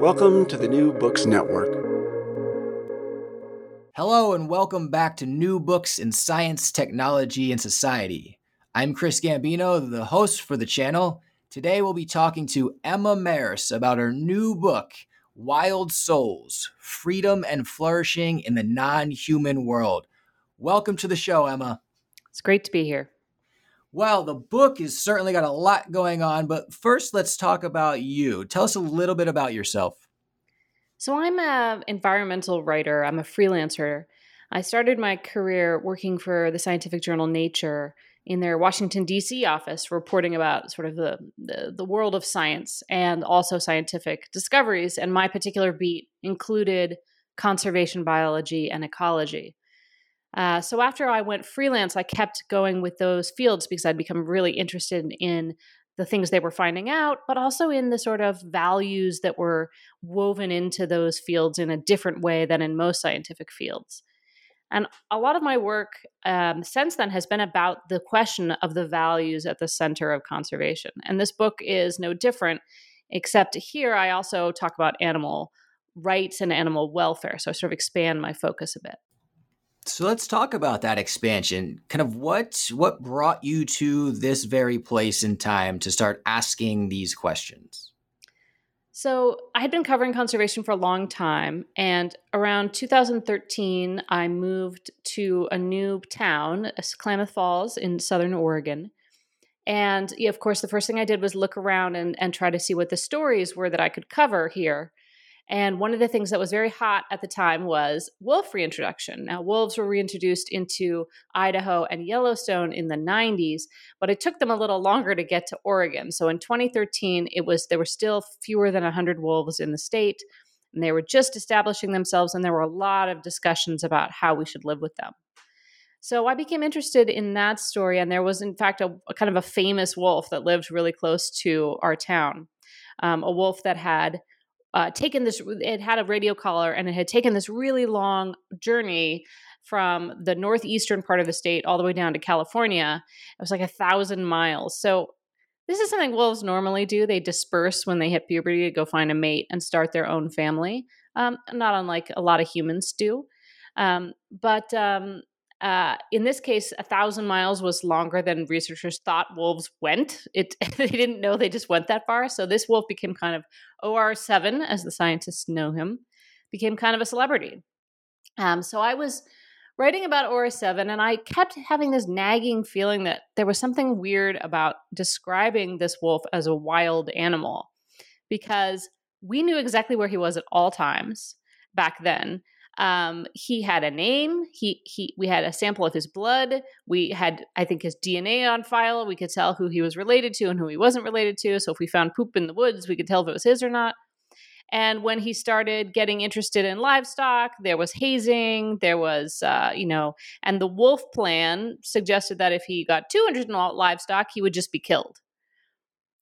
Welcome to the New Books Network. Hello and welcome back to New Books in Science, Technology, and Society. I'm Chris Gambino, the host for the channel. Today we'll be talking to Emma Marris about her new book, Wild Souls Freedom and Flourishing in the Non Human World. Welcome to the show, Emma. It's great to be here. Well, the book has certainly got a lot going on, but first let's talk about you. Tell us a little bit about yourself. So, I'm an environmental writer, I'm a freelancer. I started my career working for the scientific journal Nature in their Washington, D.C. office, reporting about sort of the, the, the world of science and also scientific discoveries. And my particular beat included conservation biology and ecology. Uh, so after I went freelance, I kept going with those fields because I'd become really interested in the things they were finding out, but also in the sort of values that were woven into those fields in a different way than in most scientific fields. And a lot of my work um, since then has been about the question of the values at the center of conservation. And this book is no different, except here I also talk about animal rights and animal welfare. So I sort of expand my focus a bit. So let's talk about that expansion. Kind of what what brought you to this very place in time to start asking these questions? So I had been covering conservation for a long time, and around 2013, I moved to a new town, uh, Klamath Falls in Southern Oregon. And of course, the first thing I did was look around and, and try to see what the stories were that I could cover here. And one of the things that was very hot at the time was wolf reintroduction. Now, wolves were reintroduced into Idaho and Yellowstone in the 90s, but it took them a little longer to get to Oregon. So in 2013, it was there were still fewer than 100 wolves in the state, and they were just establishing themselves, and there were a lot of discussions about how we should live with them. So I became interested in that story, and there was, in fact, a, a kind of a famous wolf that lived really close to our town. Um, a wolf that had uh, taken this, it had a radio collar and it had taken this really long journey from the northeastern part of the state all the way down to California. It was like a thousand miles. So this is something wolves normally do. They disperse when they hit puberty to go find a mate and start their own family, um, not unlike a lot of humans do. Um, but um, uh, in this case, a thousand miles was longer than researchers thought wolves went. It they didn't know they just went that far. So this wolf became kind of OR7, as the scientists know him, became kind of a celebrity. Um, so I was writing about OR7, and I kept having this nagging feeling that there was something weird about describing this wolf as a wild animal, because we knew exactly where he was at all times back then um, he had a name. He he we had a sample of his blood. We had I think his DNA on file. We could tell who he was related to and who he wasn't related to. So if we found poop in the woods, we could tell if it was his or not. And when he started getting interested in livestock, there was hazing. There was, uh, you know, and the wolf plan suggested that if he got 200 livestock, he would just be killed.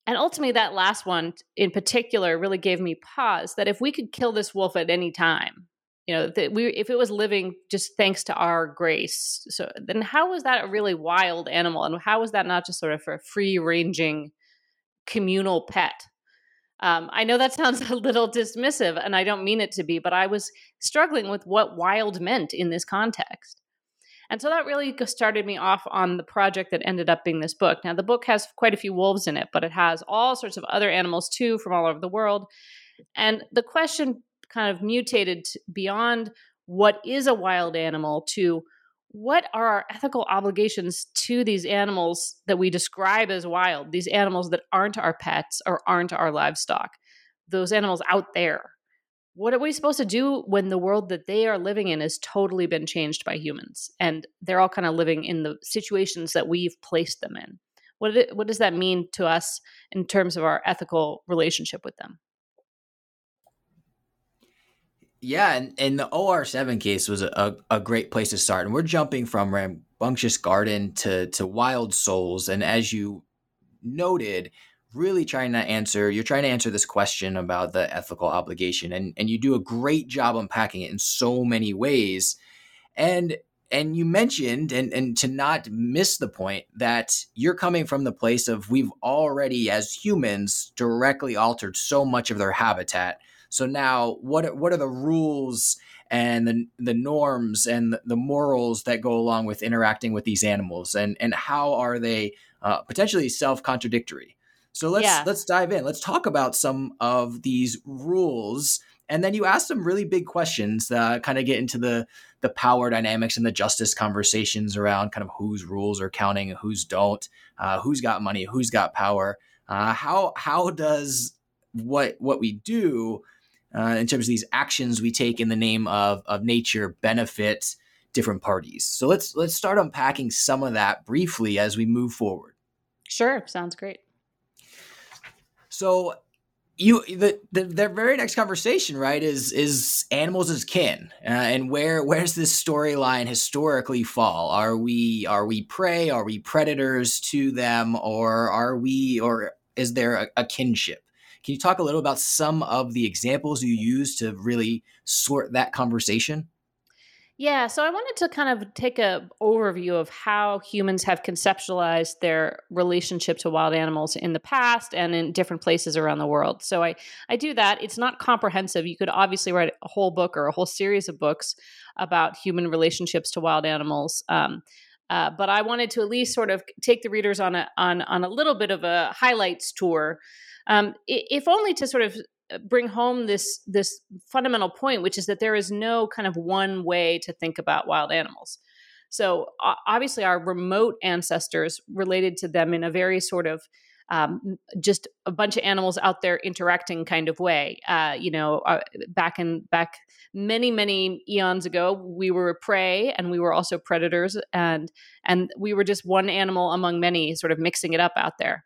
and ultimately, that last one in particular really gave me pause that if we could kill this wolf at any time, you know, that we if it was living just thanks to our grace, so then how was that a really wild animal, and how was that not just sort of a free ranging communal pet? Um, I know that sounds a little dismissive, and I don't mean it to be, but I was struggling with what wild meant in this context. And so that really started me off on the project that ended up being this book. Now, the book has quite a few wolves in it, but it has all sorts of other animals too from all over the world. And the question kind of mutated beyond what is a wild animal to what are our ethical obligations to these animals that we describe as wild, these animals that aren't our pets or aren't our livestock, those animals out there? what are we supposed to do when the world that they are living in has totally been changed by humans and they're all kind of living in the situations that we've placed them in what, what does that mean to us in terms of our ethical relationship with them yeah and, and the or7 case was a, a great place to start and we're jumping from rambunctious garden to, to wild souls and as you noted really trying to answer you're trying to answer this question about the ethical obligation and and you do a great job unpacking it in so many ways and and you mentioned and and to not miss the point that you're coming from the place of we've already as humans directly altered so much of their habitat so now what are, what are the rules and the, the norms and the morals that go along with interacting with these animals and and how are they uh, potentially self-contradictory so let's yeah. let's dive in. Let's talk about some of these rules, and then you ask some really big questions that kind of get into the the power dynamics and the justice conversations around kind of whose rules are counting and whose don't, uh, who's got money, who's got power. Uh, how how does what what we do uh, in terms of these actions we take in the name of of nature benefit different parties? So let's let's start unpacking some of that briefly as we move forward. Sure, sounds great. So you the, the the very next conversation right is is animals as kin uh, and where where's this storyline historically fall are we are we prey are we predators to them or are we or is there a, a kinship can you talk a little about some of the examples you use to really sort that conversation yeah, so I wanted to kind of take a overview of how humans have conceptualized their relationship to wild animals in the past and in different places around the world. So I I do that. It's not comprehensive. You could obviously write a whole book or a whole series of books about human relationships to wild animals. Um, uh, but I wanted to at least sort of take the readers on a on on a little bit of a highlights tour, um, if only to sort of uh, bring home this this fundamental point which is that there is no kind of one way to think about wild animals. So obviously our remote ancestors related to them in a very sort of um, just a bunch of animals out there interacting kind of way. Uh, you know uh, back in back many many eons ago we were prey and we were also predators and and we were just one animal among many sort of mixing it up out there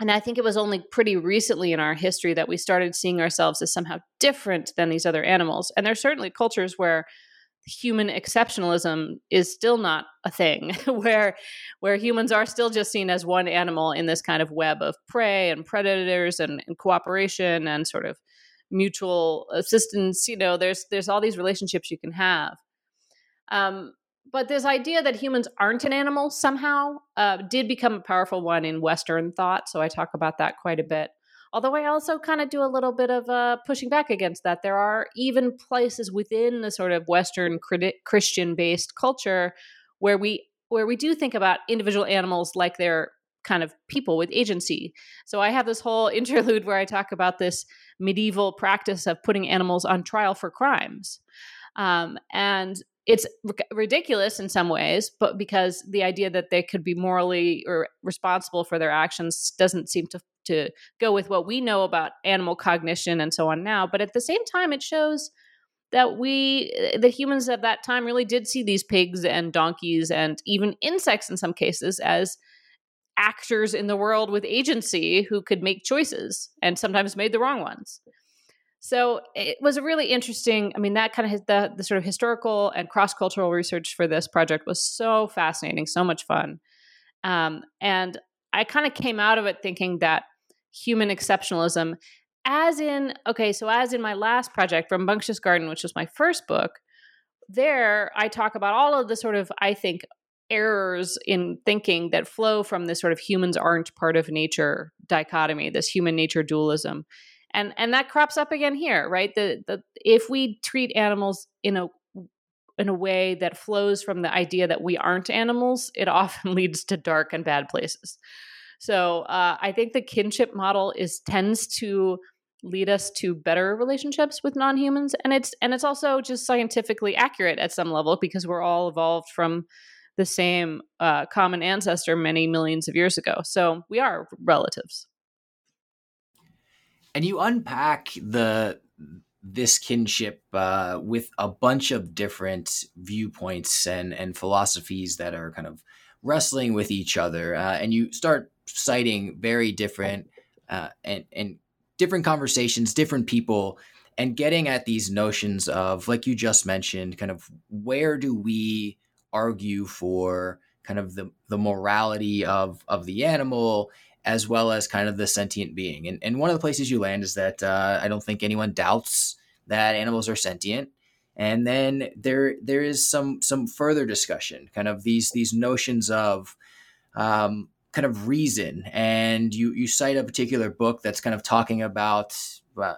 and I think it was only pretty recently in our history that we started seeing ourselves as somehow different than these other animals. And there's certainly cultures where human exceptionalism is still not a thing, where where humans are still just seen as one animal in this kind of web of prey and predators and, and cooperation and sort of mutual assistance. You know, there's there's all these relationships you can have. Um, but this idea that humans aren't an animal somehow uh, did become a powerful one in Western thought. So I talk about that quite a bit. Although I also kind of do a little bit of uh, pushing back against that. There are even places within the sort of Western Christian based culture where we where we do think about individual animals like they're kind of people with agency. So I have this whole interlude where I talk about this medieval practice of putting animals on trial for crimes. Um, and it's r- ridiculous in some ways, but because the idea that they could be morally or responsible for their actions doesn't seem to to go with what we know about animal cognition and so on now. But at the same time, it shows that we eh, the humans at that time really did see these pigs and donkeys and even insects in some cases as actors in the world with agency who could make choices and sometimes made the wrong ones so it was a really interesting. I mean, that kind of the the sort of historical and cross cultural research for this project was so fascinating, so much fun, um, and I kind of came out of it thinking that human exceptionalism as in okay so as in my last project rambunctious garden which was my first book there i talk about all of the sort of i think errors in thinking that flow from this sort of humans aren't part of nature dichotomy this human nature dualism and and that crops up again here right? The the if we treat animals in a in a way that flows from the idea that we aren't animals it often leads to dark and bad places. So uh, I think the kinship model is tends to lead us to better relationships with non-humans and it's and it's also just scientifically accurate at some level because we're all evolved from the same uh, common ancestor many millions of years ago. So we are relatives and you unpack the this kinship uh, with a bunch of different viewpoints and and philosophies that are kind of wrestling with each other uh, and you start citing very different uh, and and different conversations, different people, and getting at these notions of, like you just mentioned, kind of where do we argue for kind of the the morality of of the animal as well as kind of the sentient being. And and one of the places you land is that uh, I don't think anyone doubts that animals are sentient. And then there there is some some further discussion, kind of these these notions of um, kind of reason and you you cite a particular book that's kind of talking about uh,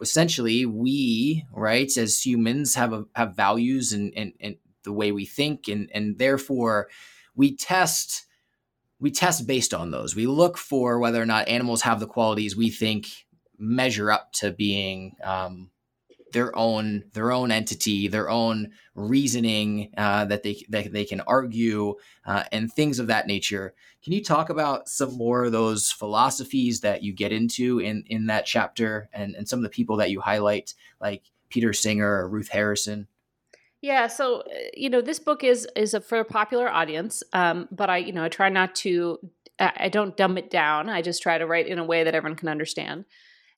essentially we right as humans have a, have values and, and and the way we think and and therefore we test we test based on those we look for whether or not animals have the qualities we think measure up to being um, their own their own entity, their own reasoning uh, that they that they can argue uh, and things of that nature. Can you talk about some more of those philosophies that you get into in in that chapter and and some of the people that you highlight, like Peter Singer or Ruth Harrison? Yeah, so uh, you know this book is is a, for a popular audience, um, but I you know I try not to I don't dumb it down. I just try to write in a way that everyone can understand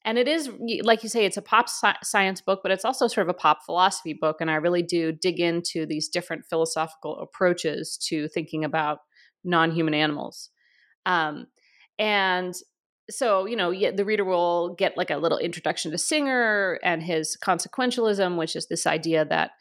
and it is like you say it's a pop science book but it's also sort of a pop philosophy book and i really do dig into these different philosophical approaches to thinking about non-human animals um, and so you know the reader will get like a little introduction to singer and his consequentialism which is this idea that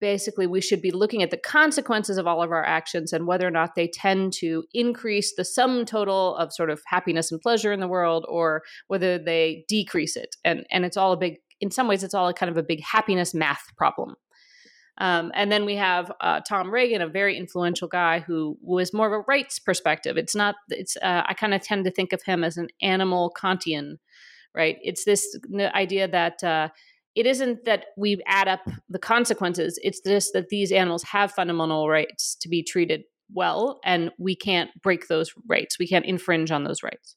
basically we should be looking at the consequences of all of our actions and whether or not they tend to increase the sum total of sort of happiness and pleasure in the world or whether they decrease it and and it's all a big in some ways it's all a kind of a big happiness math problem um, and then we have uh, Tom Regan, a very influential guy who was more of a rights perspective. It's not. It's. Uh, I kind of tend to think of him as an animal Kantian, right? It's this idea that uh, it isn't that we add up the consequences it's just that these animals have fundamental rights to be treated well and we can't break those rights we can't infringe on those rights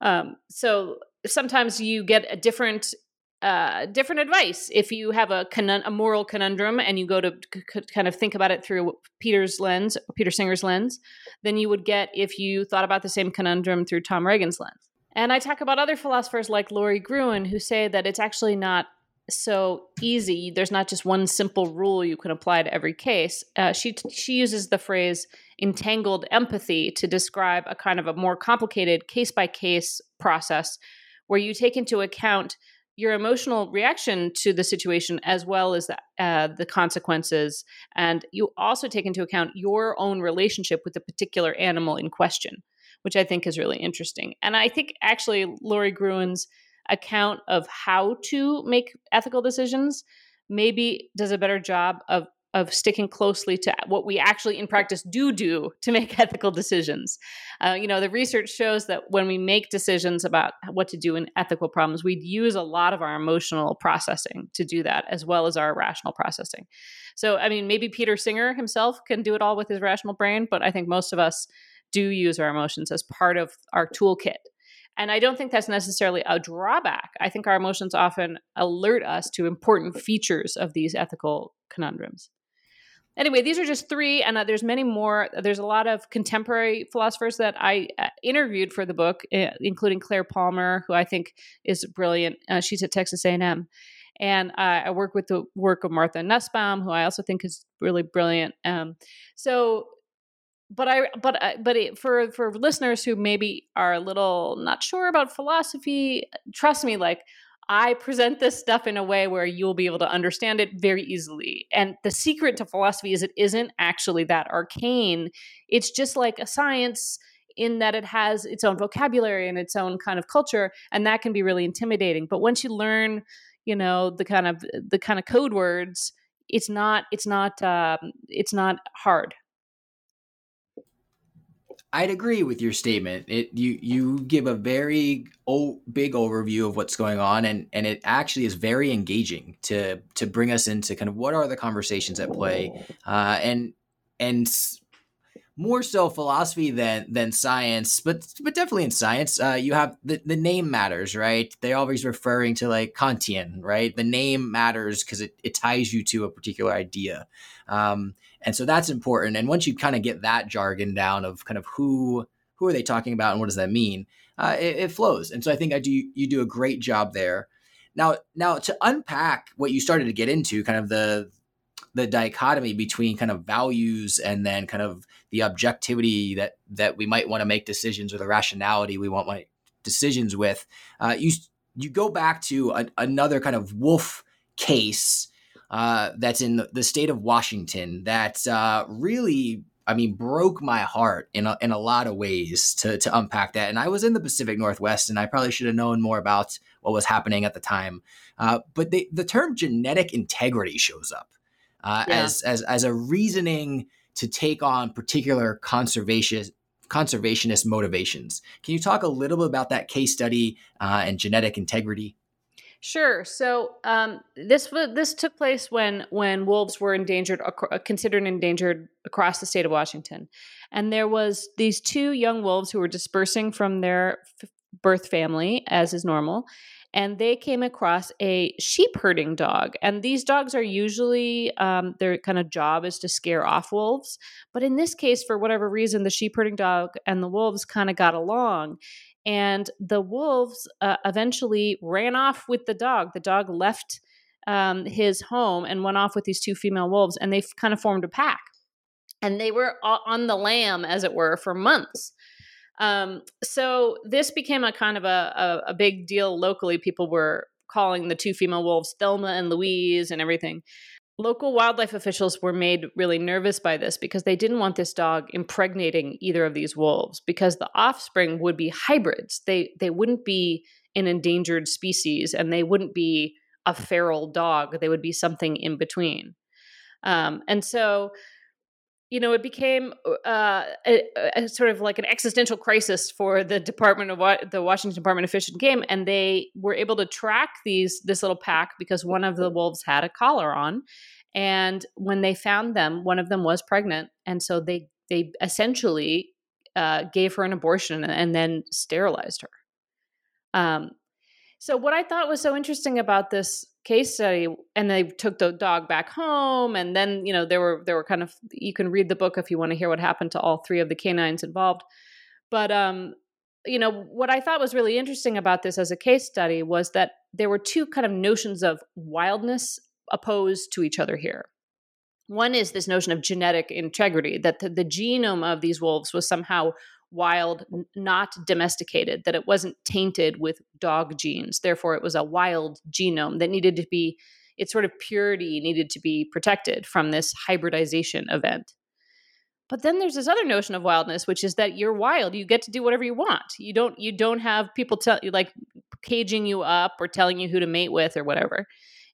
um, so sometimes you get a different uh, different advice if you have a, a moral conundrum and you go to c- kind of think about it through Peter's lens, Peter Singer's lens, than you would get if you thought about the same conundrum through Tom Regan's lens. And I talk about other philosophers like Lori Gruen who say that it's actually not so easy. There's not just one simple rule you can apply to every case. Uh, she she uses the phrase entangled empathy to describe a kind of a more complicated case by case process where you take into account your emotional reaction to the situation as well as the, uh, the consequences and you also take into account your own relationship with the particular animal in question which i think is really interesting and i think actually lori gruen's account of how to make ethical decisions maybe does a better job of of sticking closely to what we actually in practice do do to make ethical decisions. Uh, you know, the research shows that when we make decisions about what to do in ethical problems, we use a lot of our emotional processing to do that, as well as our rational processing. So, I mean, maybe Peter Singer himself can do it all with his rational brain, but I think most of us do use our emotions as part of our toolkit and I don't think that's necessarily a drawback. I think our emotions often alert us to important features of these ethical conundrums. Anyway, these are just three, and uh, there's many more. There's a lot of contemporary philosophers that I uh, interviewed for the book, uh, including Clare Palmer, who I think is brilliant. Uh, she's at Texas A&M, and I work with the work of Martha Nussbaum, who I also think is really brilliant. Um, so but I but I, but it, for for listeners who maybe are a little not sure about philosophy, trust me, like I present this stuff in a way where you'll be able to understand it very easily. And the secret to philosophy is it isn't actually that arcane. It's just like a science in that it has its own vocabulary and its own kind of culture and that can be really intimidating. But once you learn, you know, the kind of the kind of code words, it's not it's not um, it's not hard I'd agree with your statement. It you you give a very o- big overview of what's going on, and and it actually is very engaging to to bring us into kind of what are the conversations at play, uh, and and more so philosophy than than science, but but definitely in science, uh, you have the the name matters, right? They're always referring to like Kantian, right? The name matters because it it ties you to a particular idea. Um, and so that's important. And once you kind of get that jargon down of kind of who who are they talking about and what does that mean, uh, it, it, flows. And so I think I do you do a great job there. Now now to unpack what you started to get into, kind of the the dichotomy between kind of values and then kind of the objectivity that that we might want to make decisions or the rationality we want make decisions with. Uh, you you go back to a, another kind of wolf case uh, that's in the state of Washington that uh, really, I mean, broke my heart in a, in a lot of ways to, to unpack that. And I was in the Pacific Northwest, and I probably should have known more about what was happening at the time. Uh, but they, the term genetic integrity shows up uh, yeah. as, as as a reasoning to take on particular conservation conservationist motivations. Can you talk a little bit about that case study uh, and genetic integrity? Sure. So um, this this took place when when wolves were endangered, uh, considered endangered across the state of Washington, and there was these two young wolves who were dispersing from their birth family, as is normal, and they came across a sheep herding dog. And these dogs are usually um, their kind of job is to scare off wolves, but in this case, for whatever reason, the sheep herding dog and the wolves kind of got along and the wolves uh, eventually ran off with the dog. The dog left um, his home and went off with these two female wolves, and they kind of formed a pack. And they were on the lam, as it were, for months. Um, so this became a kind of a, a, a big deal locally. People were calling the two female wolves Thelma and Louise and everything. Local wildlife officials were made really nervous by this because they didn't want this dog impregnating either of these wolves because the offspring would be hybrids. They they wouldn't be an endangered species and they wouldn't be a feral dog. They would be something in between. Um, and so, you know, it became uh, a, a sort of like an existential crisis for the Department of Wa- the Washington Department of Fish and Game, and they were able to track these this little pack because one of the wolves had a collar on, and when they found them, one of them was pregnant, and so they they essentially uh, gave her an abortion and then sterilized her. Um, so what I thought was so interesting about this case study, and they took the dog back home, and then you know there were there were kind of you can read the book if you want to hear what happened to all three of the canines involved, but um, you know what I thought was really interesting about this as a case study was that there were two kind of notions of wildness opposed to each other here. One is this notion of genetic integrity, that the, the genome of these wolves was somehow wild, not domesticated, that it wasn't tainted with dog genes. Therefore, it was a wild genome that needed to be, its sort of purity needed to be protected from this hybridization event. But then there's this other notion of wildness, which is that you're wild. You get to do whatever you want. You don't. You don't have people tell you like caging you up or telling you who to mate with or whatever.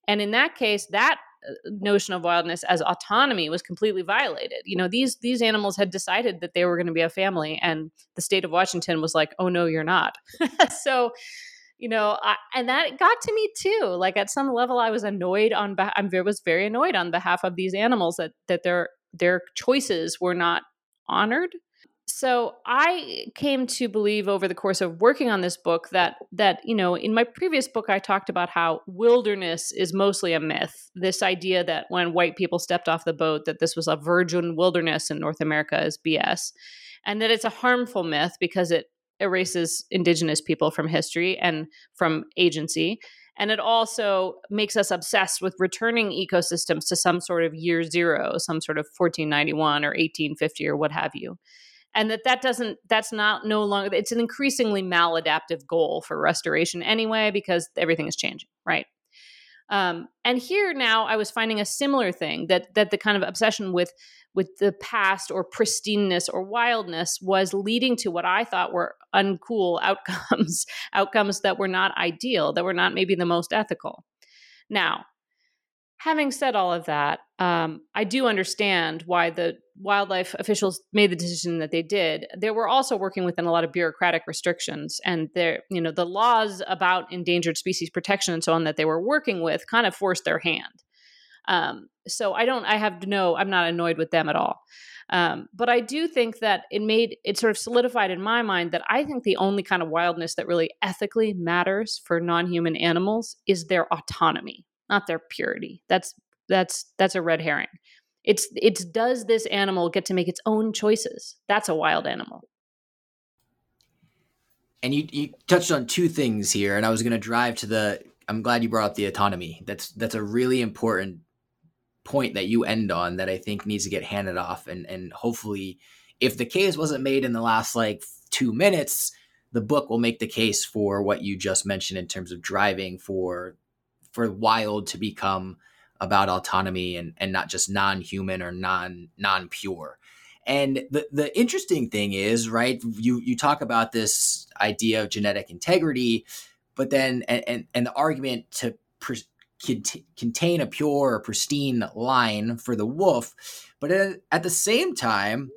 And in that case, that notion of wildness as autonomy was completely violated. You know, these these animals had decided that they were going to be a family, and the state of Washington was like, "Oh no, you're not." so, you know, I, and that got to me too. Like at some level, I was annoyed on. I was very annoyed on behalf of these animals that that their their choices were not honored so i came to believe over the course of working on this book that that you know in my previous book i talked about how wilderness is mostly a myth this idea that when white people stepped off the boat that this was a virgin wilderness in north america is bs and that it's a harmful myth because it erases indigenous people from history and from agency And it also makes us obsessed with returning ecosystems to some sort of year zero, some sort of 1491 or 1850 or what have you. And that that doesn't, that's not no longer, it's an increasingly maladaptive goal for restoration anyway, because everything is changing, right? Um, and here now I was finding a similar thing that that the kind of obsession with with the past or pristineness or wildness was leading to what I thought were uncool outcomes, outcomes that were not ideal, that were not maybe the most ethical. Now, having said all of that, um, I do understand why the wildlife officials made the decision that they did. They were also working within a lot of bureaucratic restrictions, and their, you know, the laws about endangered species protection and so on that they were working with kind of forced their hand. Um, so I don't, I have no, I'm not annoyed with them at all. Um, but I do think that it made it sort of solidified in my mind that I think the only kind of wildness that really ethically matters for non-human animals is their autonomy, not their purity. That's that's that's a red herring. It's it's does this animal get to make its own choices? That's a wild animal. And you, you touched on two things here, and I was going to drive to the. I'm glad you brought up the autonomy. That's that's a really important point that you end on that I think needs to get handed off. And and hopefully, if the case wasn't made in the last like two minutes, the book will make the case for what you just mentioned in terms of driving for for wild to become about autonomy and and not just non-human or non non-pure. And the the interesting thing is, right, you you talk about this idea of genetic integrity, but then and and, and the argument to pre- contain a pure or pristine line for the wolf. But at, at the same time,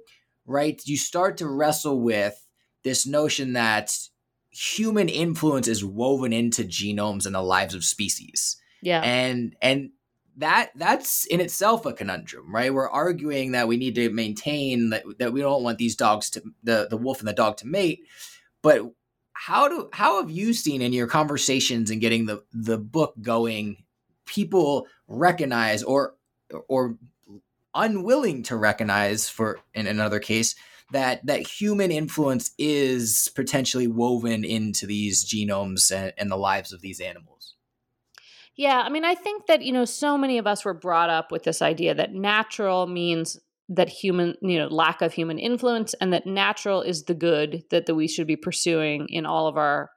right, you start to wrestle with this notion that human influence is woven into genomes and the lives of species. Yeah. And and that that's in itself a conundrum, right? We're arguing that we need to maintain that that we don't want these dogs to the the wolf and the dog to mate, but how do how have you seen in your conversations and getting the the book going people recognize or or unwilling to recognize for in another case that that human influence is potentially woven into these genomes and, and the lives of these animals. Yeah i mean i think that you know so many of us were brought up with this idea that natural means that human you know lack of human influence and that natural is the good that, that we should be pursuing in all of our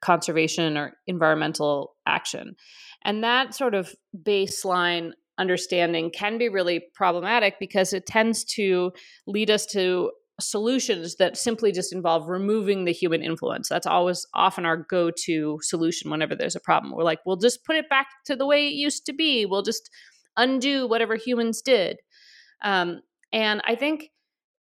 conservation or environmental action. And that sort of baseline understanding can be really problematic because it tends to lead us to solutions that simply just involve removing the human influence. That's always often our go to solution whenever there's a problem. We're like, we'll just put it back to the way it used to be. We'll just undo whatever humans did. Um, and I think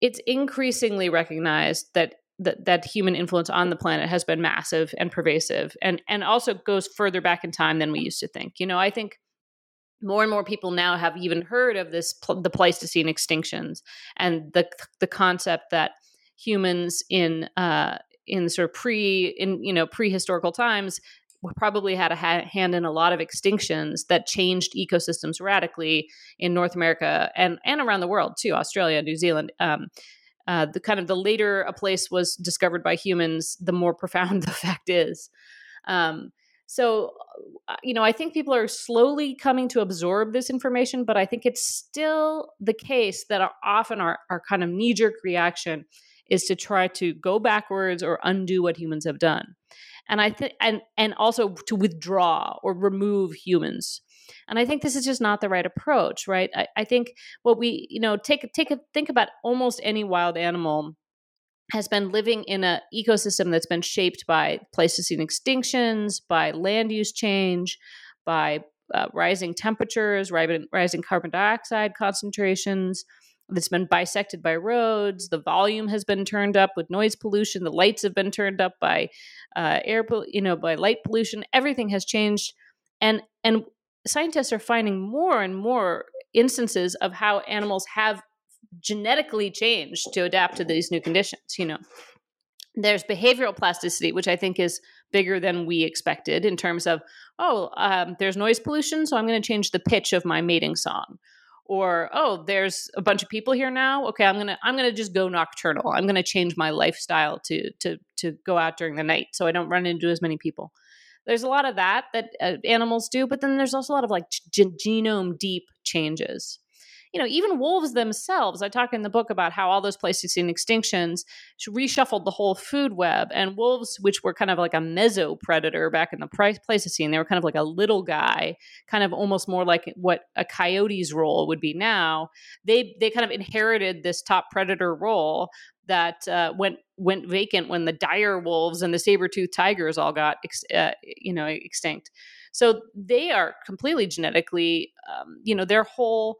it's increasingly recognized that that that human influence on the planet has been massive and pervasive and and also goes further back in time than we used to think you know i think more and more people now have even heard of this the pleistocene extinctions and the the concept that humans in uh in sort of pre in you know prehistorical times probably had a ha- hand in a lot of extinctions that changed ecosystems radically in North America and and around the world too Australia New Zealand um, uh, the kind of the later a place was discovered by humans, the more profound the fact is. Um, so, uh, you know, I think people are slowly coming to absorb this information, but I think it's still the case that often our, our kind of knee jerk reaction is to try to go backwards or undo what humans have done. And I think, and and also to withdraw or remove humans and I think this is just not the right approach, right? I, I think what we, you know, take take a think about almost any wild animal has been living in an ecosystem that's been shaped by Pleistocene extinctions, by land use change, by uh, rising temperatures, rising carbon dioxide concentrations. That's been bisected by roads. The volume has been turned up with noise pollution. The lights have been turned up by uh, air, you know, by light pollution. Everything has changed, and and scientists are finding more and more instances of how animals have genetically changed to adapt to these new conditions you know? There's behavioral plasticity which i think is bigger than we expected in terms of oh um, there's noise pollution so i'm going to change the pitch of my mating song. Or oh there's a bunch of people here now? Okay i'm going to i'm going to just go nocturnal. I'm going to change my lifestyle to to to go out during the night so i don't run into as many people. There's a lot of that that uh, animals do, but then there's also a lot of like g- genome deep changes you know, even wolves themselves, I talk in the book about how all those Pleistocene extinctions reshuffled the whole food web. And wolves, which were kind of like a meso predator back in the Pleistocene, they were kind of like a little guy, kind of almost more like what a coyote's role would be now. They they kind of inherited this top predator role that uh, went went vacant when the dire wolves and the saber toothed tigers all got ex- uh, you know extinct. So they are completely genetically, um, you know, their whole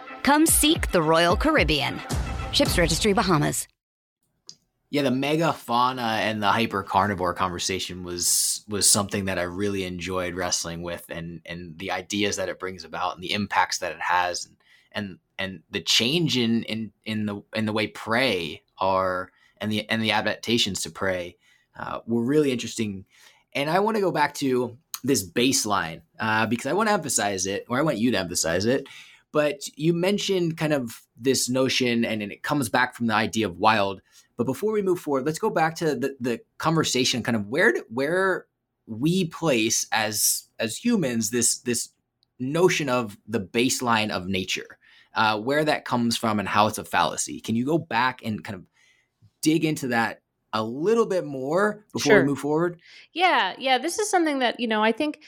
Come seek the Royal Caribbean. Ships Registry Bahamas. Yeah, the mega fauna and the hyper carnivore conversation was was something that I really enjoyed wrestling with and and the ideas that it brings about and the impacts that it has and and, and the change in, in in the in the way prey are and the and the adaptations to prey uh, were really interesting. And I want to go back to this baseline uh, because I want to emphasize it, or I want you to emphasize it, but you mentioned kind of this notion, and, and it comes back from the idea of wild. But before we move forward, let's go back to the, the conversation, kind of where where we place as as humans this this notion of the baseline of nature, uh, where that comes from, and how it's a fallacy. Can you go back and kind of dig into that a little bit more before Sure. we move forward? Yeah, yeah. This is something that you know. I think,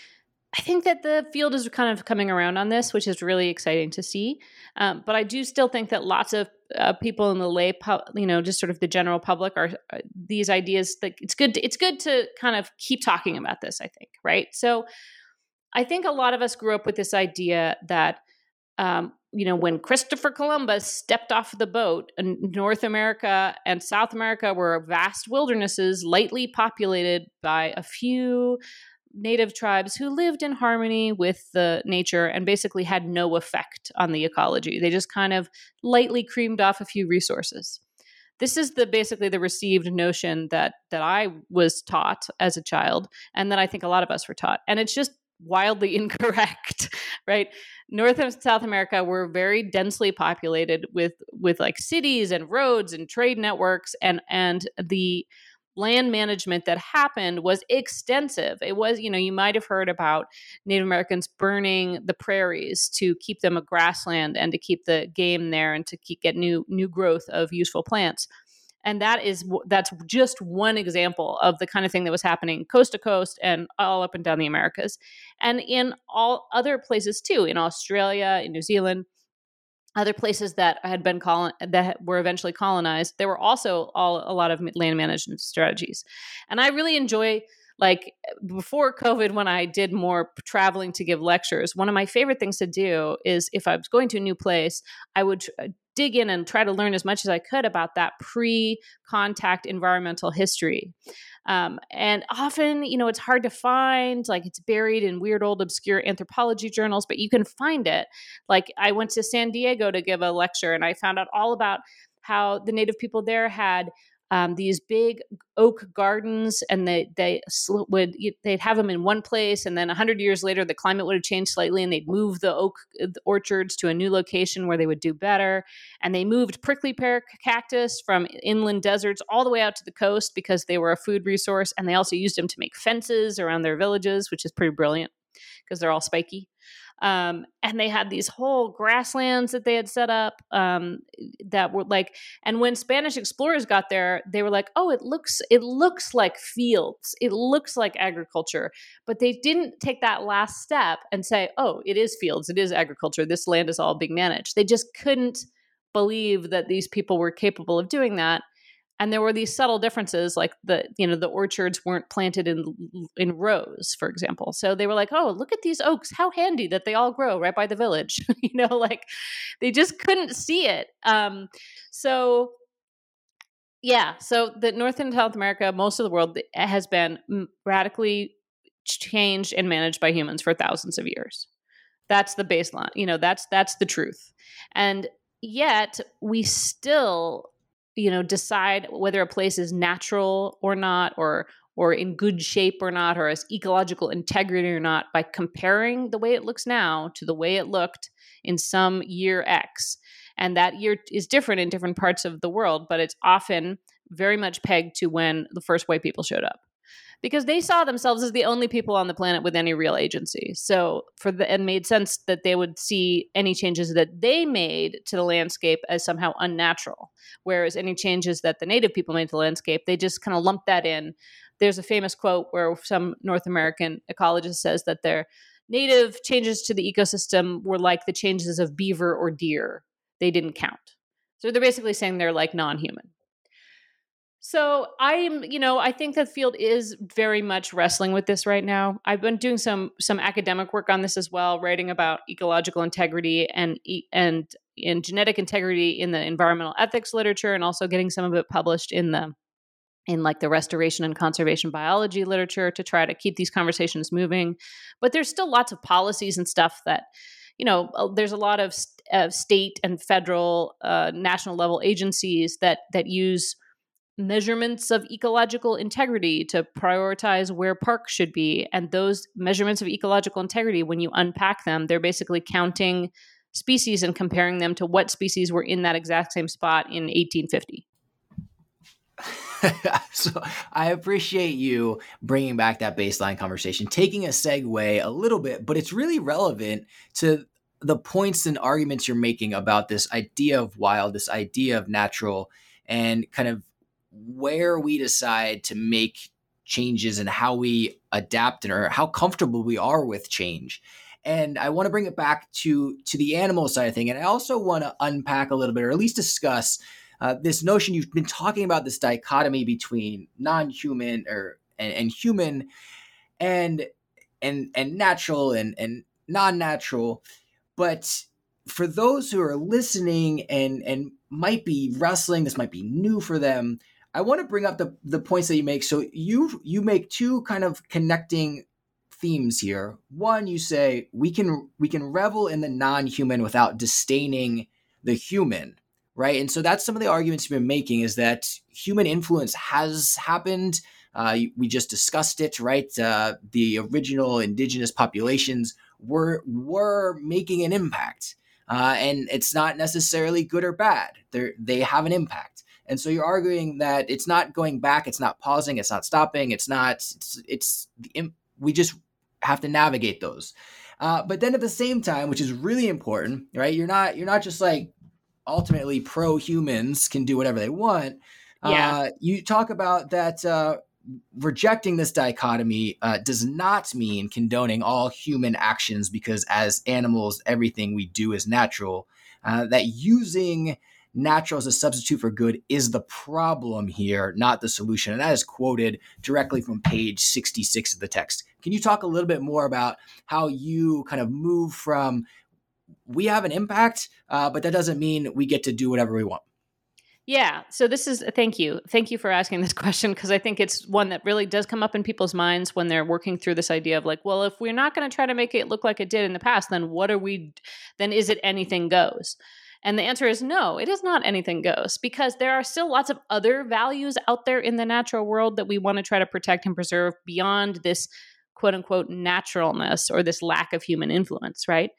I think that the field is kind of coming around on this, which is really exciting to see. Um, but I do still think that lots of uh, people in the lay, pu- you know, just sort of the general public are uh, these ideas. that it's good. To, it's good to kind of keep talking about this. I think, right? So, I think a lot of us grew up with this idea that. Um, you know, when Christopher Columbus stepped off the boat, and North America and South America were vast wildernesses, lightly populated by a few native tribes who lived in harmony with the nature and basically had no effect on the ecology. They just kind of lightly creamed off a few resources. This is the basically the received notion that that I was taught as a child and that I think a lot of us were taught. And it's just wildly incorrect, right? North and South America were very densely populated with with like cities and roads and trade networks and and the land management that happened was extensive. It was, you know, you might have heard about Native Americans burning the prairies to keep them a grassland and to keep the game there and to keep get new new growth of useful plants. And that is that's just one example of the kind of thing that was happening coast to coast and all up and down the Americas, and in all other places too, in Australia, in New Zealand, other places that had been colon that were eventually colonized. There were also all a lot of land management strategies, and I really enjoy like before COVID, when I did more traveling to give lectures, one of my favorite things to do is if I was going to a new place, I would uh, dig in and try to learn as much as I could about that pre contact environmental history. Um, and often, you know, it's hard to find, like it's buried in weird old obscure anthropology journals, but you can find it. Like I went to San Diego to give a lecture and I found out all about how the native people there had um, these big oak gardens, and they they would they'd have them in one place, and then hundred years later, the climate would have changed slightly, and they'd move the oak uh, orchards to a new location where they would do better. And they moved prickly pear cactus from inland deserts all the way out to the coast because they were a food resource, and they also used them to make fences around their villages, which is pretty brilliant because they're all spiky. Um, and they had these whole grasslands that they had set up um, that were like and when spanish explorers got there they were like oh it looks it looks like fields. It looks like agriculture. But they didn't take that last step and say oh it is fields. It is agriculture. This land is all being managed. They just couldn't believe that these people were capable of doing that and there were these subtle differences like the you know the orchards weren't planted in in rows for example so they were like oh look at these oaks how handy that they all grow right by the village you know like they just couldn't see it um so yeah so the north and south america most of the world has been radically changed and managed by humans for thousands of years. That's the baseline. You know, that's that's the truth. And yet we still you know decide whether a place is natural or not or or in good shape or not or has ecological integrity or not by comparing the way it looks now to the way it looked in some year X. And that year is different in different parts of the world, but it's often very much pegged to when the first white people showed up because they saw themselves as the only people on the planet with any real agency. So for the and made sense that they would see any changes that they made to the landscape as somehow unnatural, whereas any changes that the native people made to the landscape, they just kind of lumped that in. There's a famous quote where some North American ecologist says that their native changes to the ecosystem were like the changes of beaver or deer. They didn't count. So they're basically saying they're like non-human. So I'm, you know, I think that field is very much wrestling with this right now. I've been doing some some academic work on this as well, writing about ecological integrity and and in genetic integrity in the environmental ethics literature, and also getting some of it published in the in like the restoration and conservation biology literature to try to keep these conversations moving. But there's still lots of policies and stuff that you know uh, there's a lot of, of state and federal uh, national level agencies that that use measurements of ecological integrity to prioritize where parks should be. And those measurements of ecological integrity, when you unpack them, they're basically counting species and comparing them to what species were in that exact same spot in 1850. so I appreciate you bringing back that baseline conversation, taking a segue a little bit, but it's really relevant to the points and arguments you're making about this idea of wild, this idea of natural, and kind of where we decide to make changes and how we adapt and or how comfortable we are with change. And I want to bring it back to to the animal side of thing, and I also want to unpack a little bit, or at least discuss uh, this notion you've been talking about this dichotomy between non-human or and, and human, and and and natural and and non-natural. But for those who are listening and and might be wrestling, this might be new for them. I want to bring up the the points that you make. So you you make two kind of connecting themes here. One, you say we can we can revel in the non-human without disdaining the human, right? And so that's some of the arguments you've been making is that human influence has happened. Uh, we just discussed it, right? Uh, the original indigenous populations were were making an impact, uh, and it's not necessarily good or bad. They they have an impact. And so you're arguing that it's not going back, it's not pausing, it's not stopping, it's not, it's, it's we just have to navigate those. Uh, but then at the same time, which is really important, right? You're not, you're not just like ultimately pro humans can do whatever they want. Yeah. Uh, you talk about that uh, rejecting this dichotomy uh, does not mean condoning all human actions because as animals, everything we do is natural. Uh, that using natural as a substitute for good is the problem here, not the solution. And that is quoted directly from page 66 of the text. Can you talk a little bit more about how you kind of move from we have an impact, uh, but that doesn't mean we get to do whatever we want? Yeah. So this is thank you. Thank you for asking this question because I think it's one that really does come up in people's minds when they're working through this idea of like, well, if we're not going to try to make it look like it did in the past, then what are we then is it anything goes? And the answer is no, it is not anything goes because there are still lots of other values out there in the natural world that we want to try to protect and preserve beyond this quote unquote naturalness or this lack of human influence, right?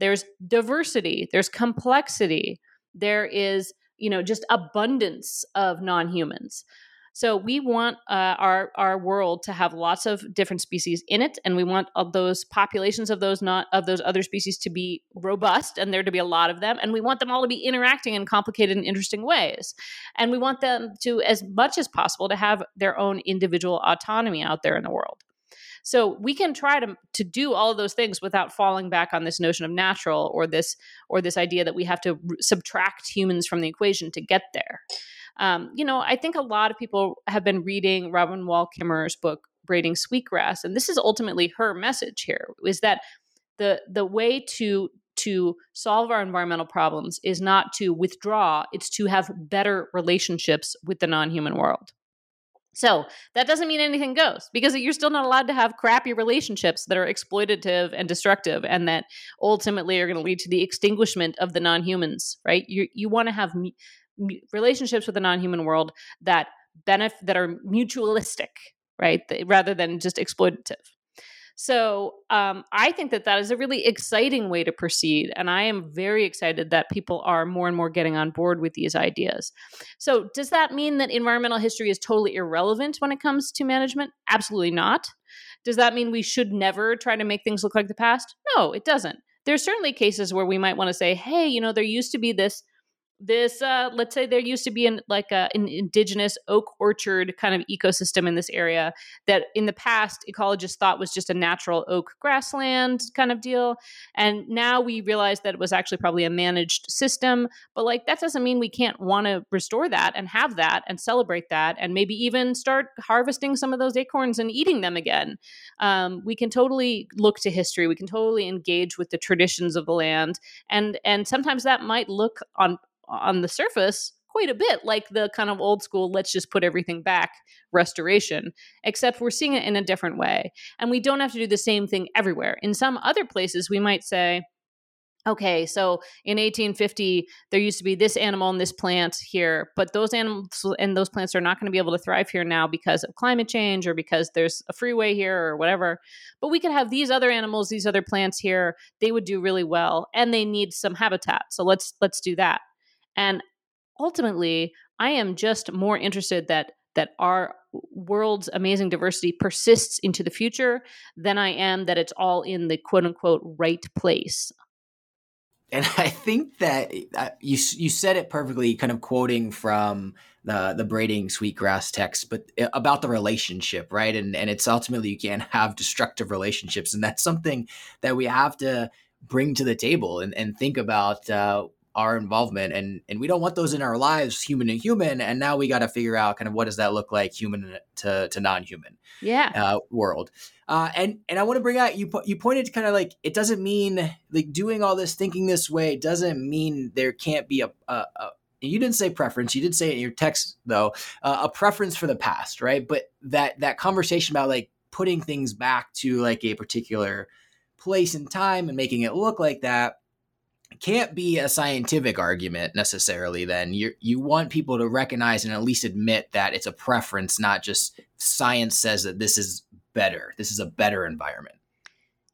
There's diversity, there's complexity, there is, you know, just abundance of non humans. So we want uh, our our world to have lots of different species in it, and we want those populations of those not of those other species to be robust, and there to be a lot of them, and we want them all to be interacting in complicated and interesting ways, and we want them to, as much as possible, to have their own individual autonomy out there in the world. So we can try to to do all of those things without falling back on this notion of natural or this or this idea that we have to r- subtract humans from the equation to get there. Um, you know, I think a lot of people have been reading Robin Wall Kimmerer's book, Braiding Sweetgrass, and this is ultimately her message here: is that the the way to to solve our environmental problems is not to withdraw; it's to have better relationships with the non-human world. So that doesn't mean anything goes because you're still not allowed to have crappy relationships that are exploitative and destructive and that ultimately are going to lead to the extinguishment of the non-humans, right? You you want to have relationships with the non-human world that benefit that are mutualistic, right? Rather than just exploitative. So um, I think that that is a really exciting way to proceed. And I am very excited that people are more and more getting on board with these ideas. So, does that mean that environmental history is totally irrelevant when it comes to management? Absolutely not. Does that mean we should never try to make things look like the past? No, it doesn't. There's certainly cases where we might want to say, hey, you know, there used to be this this uh, let's say there used to be an like a, an indigenous oak orchard kind of ecosystem in this area that in the past ecologists thought was just a natural oak grassland kind of deal. And now we realize that it was actually probably a managed system. But like that doesn't mean we can't want to restore that and have that and celebrate that and maybe even start harvesting some of those acorns and eating them again. Um, we can totally look to history. We can totally engage with the traditions of the land. And and sometimes that might look on on the surface quite a bit like the kind of old school let's just put everything back restoration except we're seeing it in a different way. And we don't have to do the same thing everywhere. In some other places we might say okay so in 1850 there used to be this animal and this plant here but those animals and those plants are not going to be able to thrive here now because of climate change or because there's a freeway here or whatever. But we could have these other animals these other plants here they would do really well and they need some habitat so let's let's do that and ultimately, I am just more interested that that our world's amazing diversity persists into the future than I am that it's all in the quote unquote right place. And I think that uh, you you said it perfectly, kind of quoting from the the braiding sweetgrass text, but uh, about the relationship, right? And and it's ultimately you can't have destructive relationships, and that's something that we have to bring to the table and, and think about uh, our involvement and and we don't want those in our lives human to human and now we got to figure out kind of what does that look like human to, to non-human yeah. uh, world. Uh, and and i want to bring out you you pointed to kind of like it doesn't mean like doing all this thinking this way doesn't mean there can't be a, a, a you didn't say preference you did say it in your text though uh, a preference for the past right? But that that conversation about like putting things back to like a particular place and time and making it look like that can't be a scientific argument necessarily then. You you want people to recognize and at least admit that it's a preference not just science says that this is better this is a better environment.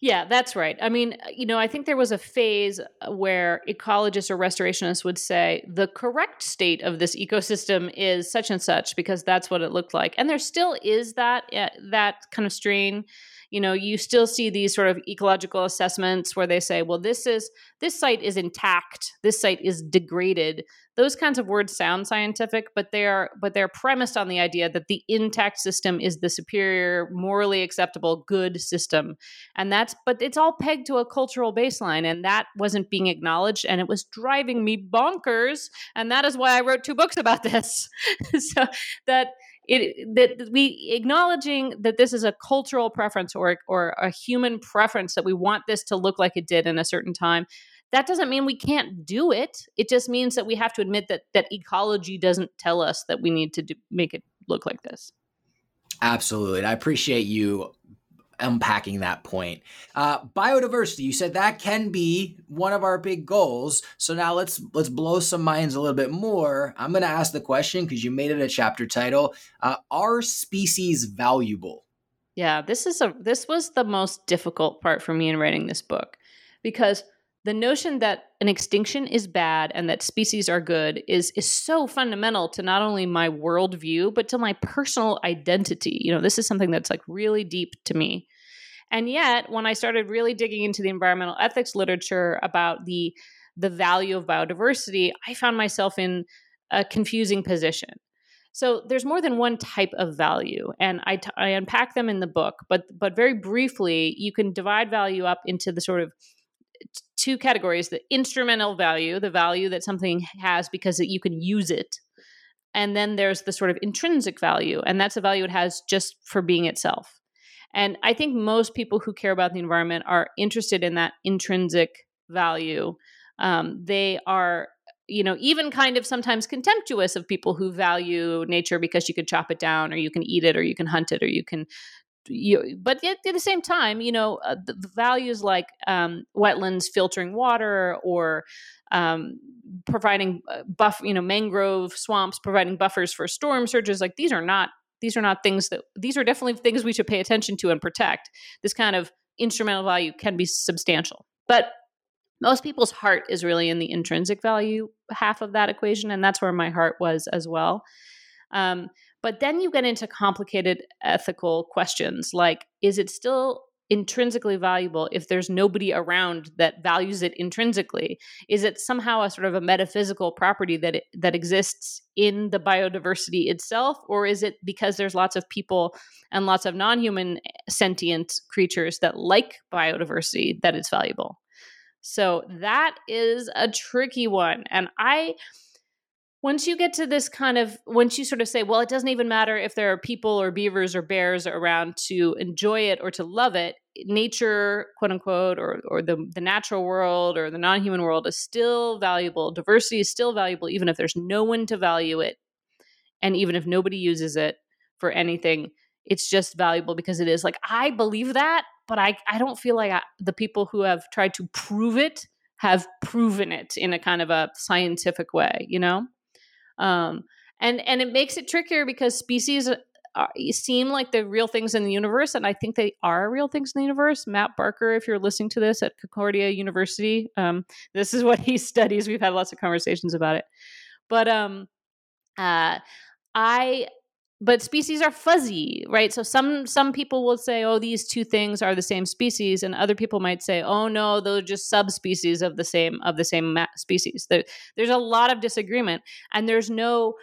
Yeah that's right. I mean you know i think there was a phase where ecologists or restorationists would say the correct state of this ecosystem is such and such because that's what it looked like. And there still is that eh, that kind of strain you know you still see these sort of ecological assessments where they say well this is this site is intact this site is degraded. Those kinds of words sound scientific but they are but they're premised on the idea that the intact system is the superior morally acceptable good system. And that's but it's all pegged to a cultural baseline and that wasn't being acknowledged and it was driving me bonkers and that is why i wrote two books about this. So that it that we acknowledging that this is a cultural preference or or a human preference that we want this to look like it did in a certain time that doesn't mean we can't do it. It just means that we have to admit that that ecology doesn't tell us that we need to do, make it look like this. Absolutely and i appreciate you unpacking that point. Uh, biodiversity, you said that can be one of our big goals. So now let's let's blow some minds a little bit more. I'm going to ask the question because you made it a chapter title. Uh, are species valuable? Yeah, this is a this was the most difficult part for me in writing this book because the notion that an extinction is bad and that species are good is is so fundamental to not only my worldview but to my personal identity. You know, this is something that's like really deep to me. And yet, when I started really digging into the environmental ethics literature about the the value of biodiversity, I found myself in a confusing position. So there's more than one type of value, and I, t- I unpack them in the book. But but very briefly, you can divide value up into the sort of two categories the instrumental value, the value that something has because you can use it. And then there's the sort of intrinsic value, and that's a value it has just for being itself. And I think most people who care about the environment are interested in that intrinsic value. Um, they are you know, even kind of sometimes contemptuous of people who value nature because you can chop it down or you can eat it or you can hunt it or you can you, but at, at, the same time, you know, uh, the, the, values like um, wetlands filtering water or um, providing uh, buff, you know, mangrove swamps providing buffers for storm surges, like these are not these are not things that these are definitely things we should pay attention to and protect. This kind of instrumental value can be substantial, but most people's heart is really in the intrinsic value half of that equation, and that's where my heart was as well. Um, but then you get into complicated ethical questions like is it still intrinsically valuable if there's nobody around that values it intrinsically? Is it somehow a sort of a metaphysical property that it, that exists in the biodiversity itself or is it because there's lots of people and lots of non-human eh, sentient creatures that like biodiversity that it's valuable? So that is a tricky one and i once you get to this kind of once you sort of say well it doesn't even matter if there are people or beavers or bears around to enjoy it or to love it nature quote unquote or or the the natural world or the non-human world is still valuable. Diversity is still valuable even if there's no one to value it and even if nobody uses it for anything. It's just valuable because it is. Like i believe that but i i don't feel like I, the people who have tried to prove it have proven it in a kind of a scientific way you know um, and and it makes it trickier because species are, seem like the real things in the universe, and I think they are real things in the universe. Matt Barker, if you're listening to this at Concordia University, um, this is what he studies. We've had lots of conversations about it, but um, uh, I but species are fuzzy right? So some some people will say oh these two things are the same species and other people might say oh no those are just subspecies of the same of the same species. There, there's a lot of disagreement and there's no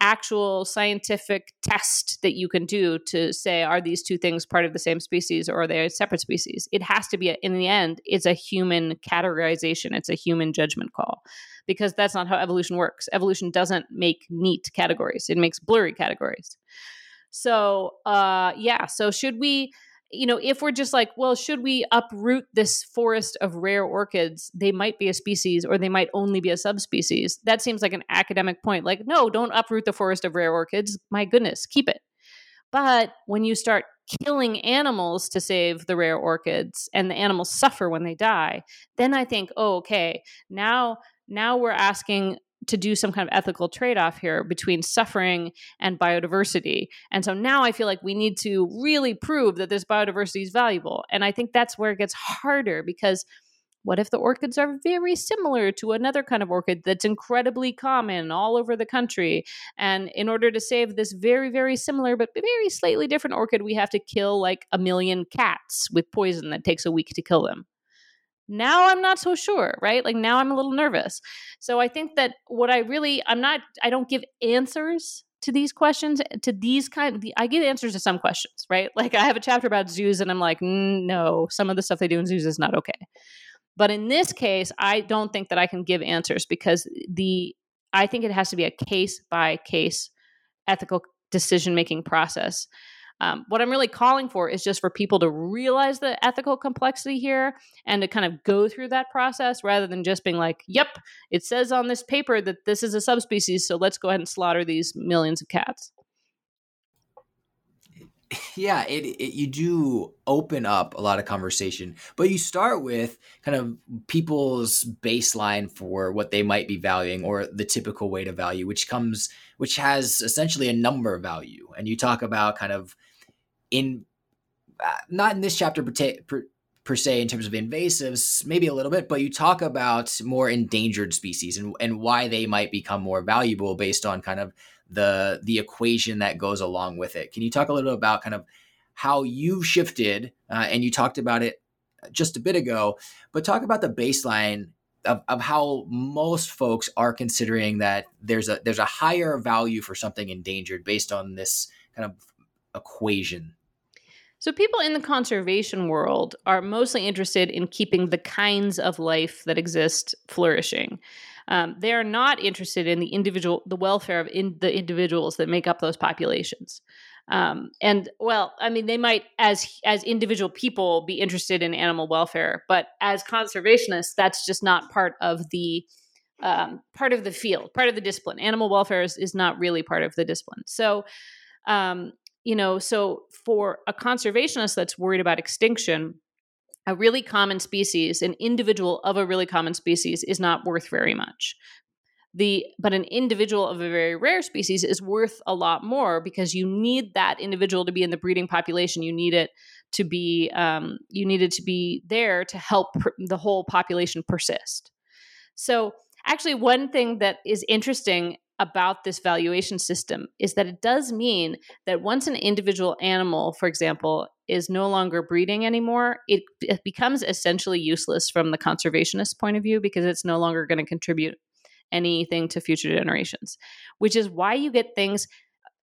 actual scientific test that you can do to say are these two things part of the same species or are they separate species? It has to be in the end it's a human categorization. It's a human judgment call because that's not how evolution works evolution doesn't make neat categories it makes blurry categories so uh yeah so should we you know, if we're just like, well, should we uproot this forest of rare orchids? They might be a species or they might only be a subspecies. That seems like an academic point. Like, no, don't uproot the forest of rare orchids. My goodness, keep it. But when you start killing animals to save the rare orchids and the animals suffer when they die, then I think, oh, okay, now now we're asking to do some kind of ethical trade off here between suffering and biodiversity. And so now I feel like we need to really prove that this biodiversity is valuable. And I think that's where it gets harder because what if the orchids are very similar to another kind of orchid that's incredibly common all over the country? And in order to save this very, very similar but very slightly different orchid, we have to kill like a million cats with poison that takes a week to kill them. Now I'm not so sure, right? Like now I'm a little nervous. So I think that what I really I'm not I don't give answers to these questions to these kind I give answers to some questions, right? Like I have a chapter about zoos and I'm like, mm, no, some of the stuff they do in zoos is not okay. But in this case, I don't think that I can give answers because the I think it has to be a case by case ethical decision making process. Um, what I'm really calling for is just for people to realize the ethical complexity here and to kind of go through that process rather than just being like, yep, it says on this paper that this is a subspecies, so let's go ahead and slaughter these millions of cats. Yeah, it, it you do open up a lot of conversation, but you start with kind of people's baseline for what they might be valuing or the typical way to value, which comes which has essentially a number value, and you talk about kind of in uh, not in this chapter per, per, per, se in terms of invasives, maybe a little bit, but you talk about more endangered species and, and why they might become more valuable based on kind of the the equation that goes along with it. Can you talk a little bit about kind of how you've shifted uh, and you talked about it just a bit ago, but talk about the baseline of, of how most folks are considering that there's a there's a higher value for something endangered based on this kind of equation so, people in the conservation world are mostly interested in keeping the kinds of life that exist flourishing. Um, they are not interested in the individual, the welfare of in, the individuals that make up those populations. Um, and well, I mean, they might, as as individual people, be interested in animal welfare, but as conservationists, that's just not part of the um, part of the field, part of the discipline. Animal welfare is, is not really part of the discipline. So, um, you know, so for a conservationist that's worried about extinction, a really common species, an individual of a really common species, is not worth very much. The but an individual of a very rare species is worth a lot more because you need that individual to be in the breeding population. You need it to be um, you need it to be there to help pr- the whole population persist. So actually, one thing that is interesting about this valuation system is that it does mean that once an individual animal, for example, is no longer breeding anymore, it, it becomes essentially useless from the conservationist point of view because it's no longer going to contribute anything to future generations, which is why you get things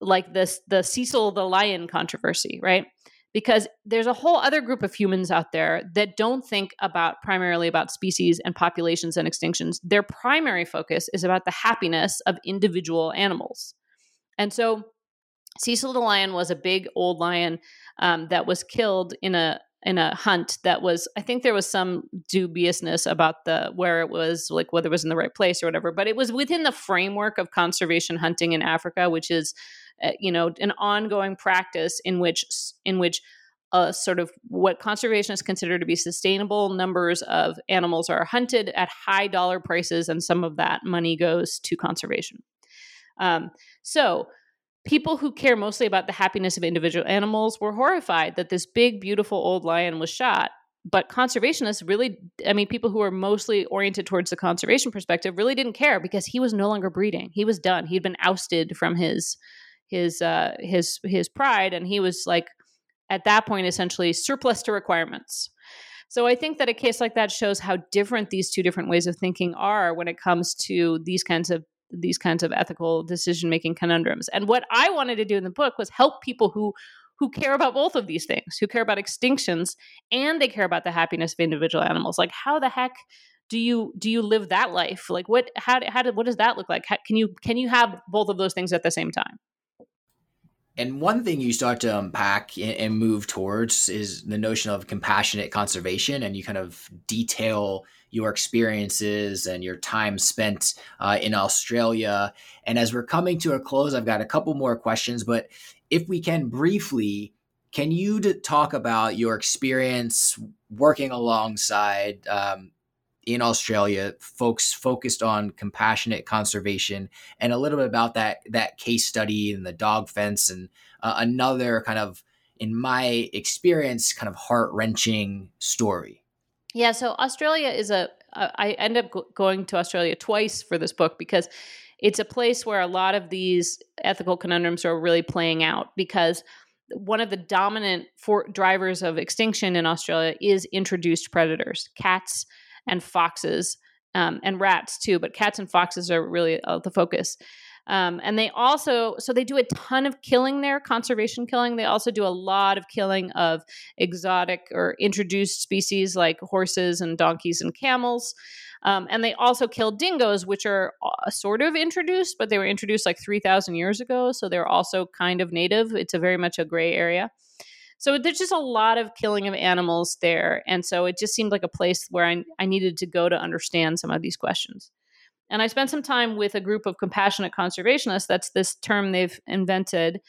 like this the Cecil the lion controversy, right? Because there's a whole other group of humans out there that don't think about primarily about species and populations and extinctions. Their primary focus is about the happiness of individual animals. And so Cecil the lion was a big old lion um, that was killed in a in a hunt that was I think there was some dubiousness about the where it was like whether it was in the right place or whatever but it was within the framework of conservation hunting in Africa which is uh, you know an ongoing practice in which in which a sort of what conservationists consider to be sustainable numbers of animals are hunted at high dollar prices and some of that money goes to conservation um, so people who care mostly about the happiness of individual animals were horrified that this big, beautiful old lion was shot. But conservationists really, I mean, people who are mostly oriented towards the conservation perspective really didn't care because he was no longer breeding. He was done. He'd been ousted from his his uh, his his pride, and he was like at that point essentially surplus to requirements. So I think that a case like that shows how different these two different ways of thinking are when it comes to these kinds of these kinds of ethical decision making conundrums. And what I wanted to do in the book was help people who who care about both of these things, who care about extinctions and they care about the happiness of individual animals. Like how the heck do you do you live that life? Like what how how did, what does that look like? How, can you can you have both of those things at the same time? And one thing you start to unpack and move towards is the notion of compassionate conservation, and you kind of detail your experiences and your time spent uh, in Australia. And as we're coming to a close, I've got a couple more questions, but if we can briefly, can you talk about your experience working alongside um, in Australia, folks focused on compassionate conservation, and a little bit about that that case study and the dog fence, and uh, another kind of, in my experience, kind of heart wrenching story. Yeah, so Australia is a. Uh, end up going to Australia twice for this book because it's a place where a lot of these ethical conundrums are really playing out because one of the dominant for drivers of extinction in Australia is introduced predators, cats and foxes, um, and rats too, but cats and foxes are really uh, the focus. Um, and they also, so they do a ton of killing there, conservation killing. They also do a lot of killing of exotic or introduced species like horses and donkeys and camels. Um, and they also kill dingoes, which are uh, sort of introduced, but they were introduced like 3,000 years ago. So they're also kind of native. It's a very much a gray area. So there's just a lot of killing of animals there. And so it just seemed like a place where I, I needed to go to understand some of these questions. And I spent some time with a group of compassionate conservationists. That's this term they've invented.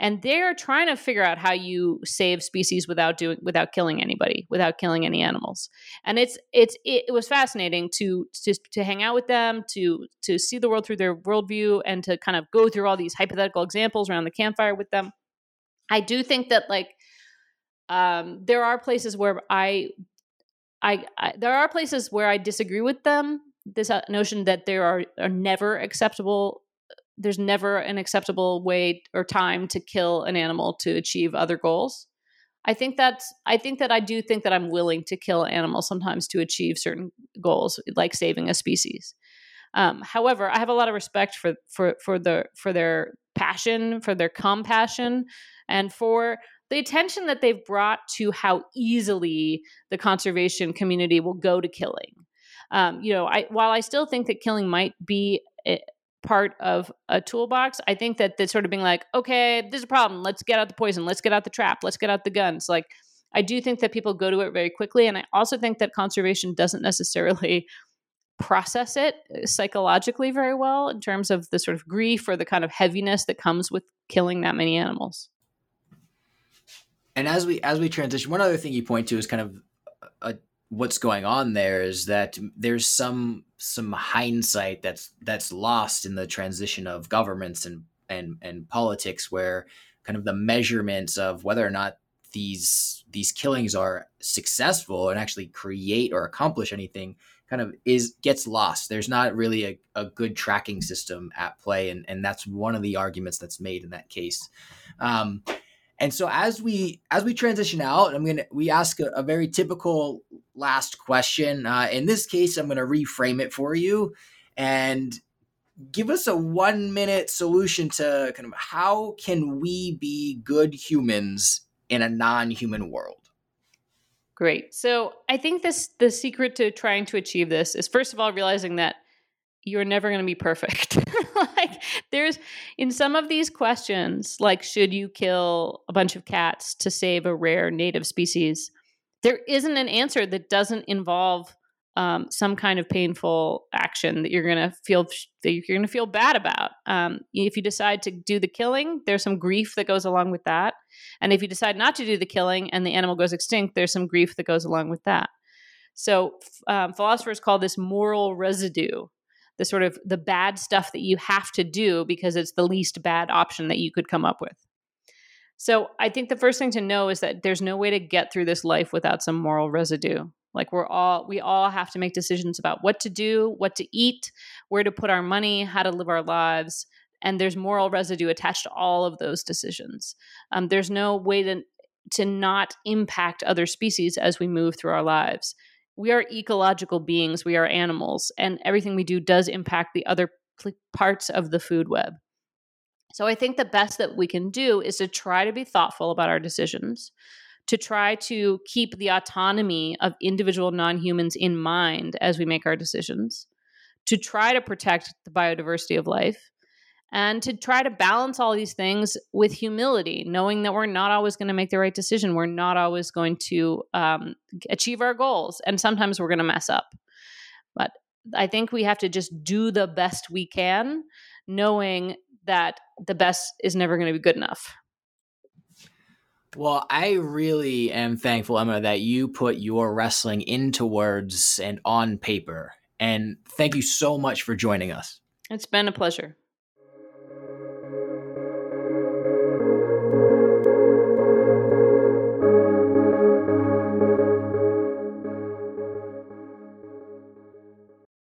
And they're trying to figure out how you save species without doing without killing anybody, without killing any animals. And it's it's it, was fascinating to just to, to hang out with them, to to see the world through their worldview, and to kind of go through all these hypothetical examples around the campfire with them. I do think that like um, there are places where I, I, I, there are places where I disagree with them this uh, notion that there are, are never acceptable there's never an acceptable way or time to kill an animal to achieve other goals. I think that's i think that i do think that i'm willing to kill animals sometimes to achieve certain goals like saving a species. Um, however i have a lot of respect for for for the for their passion for their compassion and for the attention that they've brought to how easily the conservation community will go to killing um, you know, I while I still think that killing might be a, part of a toolbox, I think that that's sort of being like, okay, there's a problem. Let's get out the poison. Let's get out the trap. Let's get out the guns. Like, I do think that people go to it very quickly, and I also think that conservation doesn't necessarily process it uh, psychologically very well in terms of the sort of grief or the kind of heaviness that comes with killing that many animals. And as we as we transition, one other thing you point to is kind of a, what's going on there is that there's some some hindsight that's that's lost in the transition of governments and and and politics where kind of the measurements of whether or not these these killings are successful and actually create or accomplish anything kind of is gets lost. There's not really a, a good tracking system at play and and that's one of the arguments that's made in that case. Um, and so as we as we transition out, I'm gonna we ask a, a very typical last question. Uh, in this case, I'm gonna reframe it for you and give us a one minute solution to kind of how can we be good humans in a non human world. Great. So I think this the secret to trying to achieve this is first of all realizing that you're never going to be perfect. like there's in some of these questions like should you kill a bunch of cats to save a rare native species? There isn't an answer that doesn't involve um, some kind of painful action that you're going to feel that you're going to feel bad about. Um, if you decide to do the killing, there's some grief that goes along with that. And if you decide not to do the killing and the animal goes extinct, there's some grief that goes along with that. So um, philosophers call this moral residue the sort of the bad stuff that you have to do because it's the least bad option that you could come up with. So I think the first thing to know is that there's no way to get through this life without some moral residue. Like we're all we all have to make decisions about what to do, what to eat, where to put our money, how to live our lives, and there's moral residue attached to all of those decisions. Um, there's no way to to not impact other species as we move through our lives we are ecological beings, we are animals, and everything we do does impact the other parts of the food web. So I think the best that we can do is to try to be thoughtful about our decisions, to try to keep the autonomy of individual non humans in mind as we make our decisions, to try to protect the biodiversity of life, and to try to balance all these things with humility, knowing that we're not always going to make the right decision. We're not always going to um, achieve our goals, and sometimes we're going to mess up. But I think we have to just do the best we can, knowing that the best is never going to be good enough. Well, I really am thankful, Emma, that you put your wrestling into words and on paper. And thank you so much for joining us. It's been a pleasure.